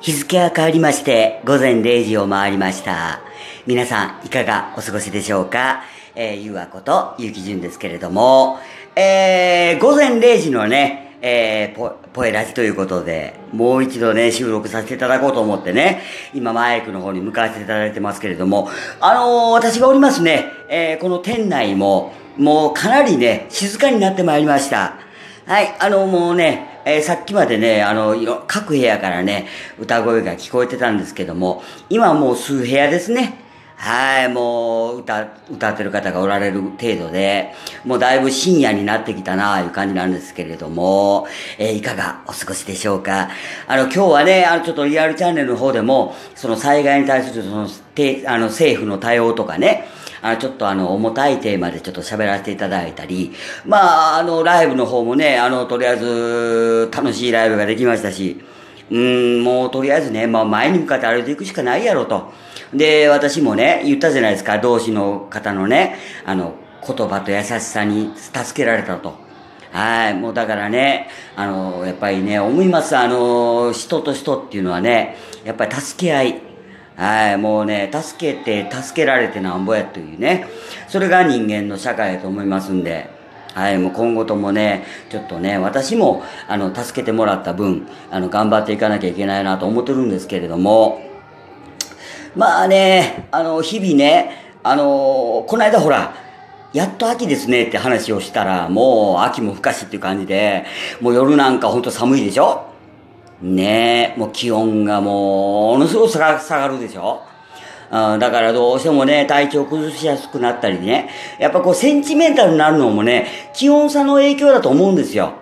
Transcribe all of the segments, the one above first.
日付が変わりまして、午前0時を回りました。皆さん、いかがお過ごしでしょうか？えー、ゆうあこと、ゆうきじゅんですけれども、えー、午前0時のね、えー、ポ、ポエラジということで、もう一度ね、収録させていただこうと思ってね、今マイクの方に向かわせていただいてますけれども、あのー、私がおりますね、えー、この店内も、もうかなりね、静かになってまいりました。はい、あの、もうね、えーさっきまでね、あの、各部屋からね、歌声が聞こえてたんですけども、今はもう数部屋ですね。はい、もう、歌、歌ってる方がおられる程度で、もうだいぶ深夜になってきたな、いう感じなんですけれども、えーいかがお過ごしでしょうか？あの、今日はね、あの、ちょっとリアルチャンネルの方でも、その災害に対する、その、てあの、政府の対応とかね、あの、ちょっとあの、重たいテーマでちょっと喋らせていただいたり、まあ、あの、ライブの方もね、あの、とりあえず、楽しいライブができましたし、うん、もうとりあえずね、まあ前に向かって歩いていくしかないやろと。で、私もね、言ったじゃないですか、同志の方のね、あの、言葉と優しさに助けられたと。はい、もうだからね、あの、やっぱりね、思います、あの、人と人っていうのはね、やっぱり助け合い。はい、もうね、助けて、助けられてなんぼやというね、それが人間の社会だと思いますんで、はい、もう今後ともね、ちょっとね、私も、あの、助けてもらった分、あの、頑張っていかなきゃいけないなと思ってるんですけれども、まあね、あの、日々ね、あの、この間ほら、やっと秋ですねって話をしたら、もう秋も深しっていう感じで、もう夜なんかほんと寒いでしょ？ねえ、もう気温がもう、ものすごく下がるでしょ？うんだからどうしてもね、体調崩しやすくなったりね、やっぱこうセンチメンタルになるのもね、気温差の影響だと思うんですよ。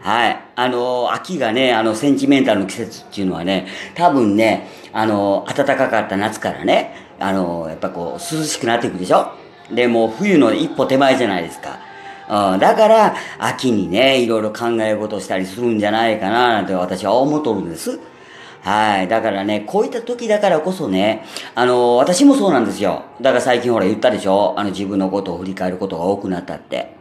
はい。あの、秋がね、あの、センチメンタルの季節っていうのはね、多分ね、あの、暖かかった夏からね、あの、やっぱこう、涼しくなっていくでしょ？で、もう冬の一歩手前じゃないですか。うん、だから、秋にね、いろいろ考え事したりするんじゃないかな、なんて私は思っとるんです。はい。だからね、こういった時だからこそね、あの、私もそうなんですよ。だから最近ほら言ったでしょ？あの自分のことを振り返ることが多くなったって。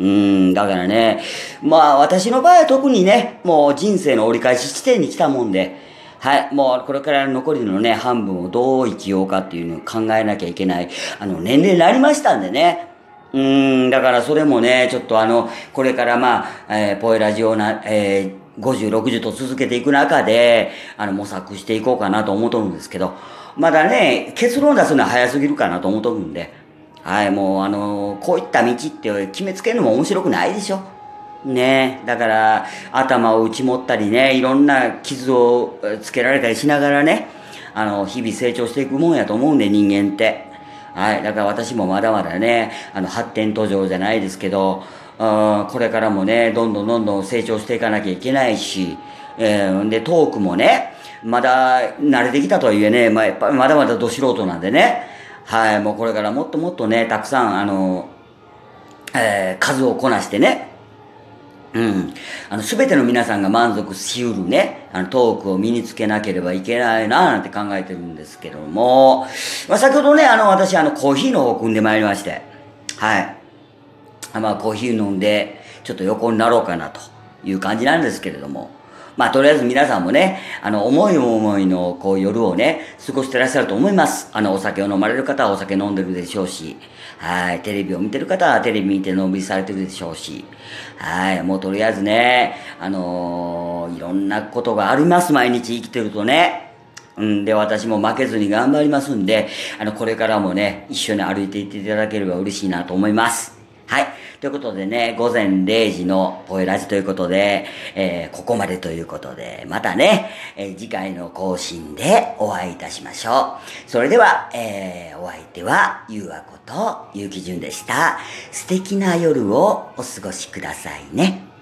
うん、だからね、まあ私の場合は特にね、もう人生の折り返し地点に来たもんで、はい、もうこれから残りのね、半分をどう生きようかっていうのを考えなきゃいけない、あの、年齢になりましたんでね。うん、だからそれもね、ちょっとあの、これからまあ、えーポエラジオな、えー50、60と続けていく中で、あの、模索していこうかなと思っとるんですけど、まだね、結論出すのは早すぎるかなと思っとるんで、はい、もうあのこういった道って決めつけるのも面白くないでしょ。ねだから、頭を打ち持ったりね、いろんな傷をつけられたりしながらね、あの、日々成長していくもんやと思うんで、人間って。はい。だから私もまだまだね、あの、発展途上じゃないですけど、うんこれからもね、どんどんどんどん成長していかなきゃいけないし、えーで、トークもね、まだ慣れてきたとはいえね、まあ、やっぱまだまだど素人なんでね、はい。もうこれからもっともっとね、たくさん、あの、えー数をこなしてね、うん。あの、すべての皆さんが満足しうるね、あの、トークを身につけなければいけないな、なんて考えてるんですけども、まあ、先ほどね、あの、私、あの、コーヒーの方を組んでまいりまして、はい。まあ、コーヒー飲んで、ちょっと横になろうかな、という感じなんですけれども、まあ、とりあえず皆さんもね、あの、思い思いの、こう、夜をね、過ごしてらっしゃると思います。あの、お酒を飲まれる方はお酒飲んでるでしょうし、はい、テレビを見てる方はテレビ見てのんびりされてるでしょうし、はい、もうとりあえずね、あのーいろんなことがあります、毎日生きてるとね。うん。で、私も負けずに頑張りますんで、あの、これからもね、一緒に歩いていっていただければ嬉しいなと思います。はい。ということでね、午前0時のポエラジということで、えーここまでということで、またね、えー次回の更新でお会いいたしましょう。それでは、えーお相手は、ゆうあこと、ゆうきじゅんでした。素敵な夜をお過ごしくださいね。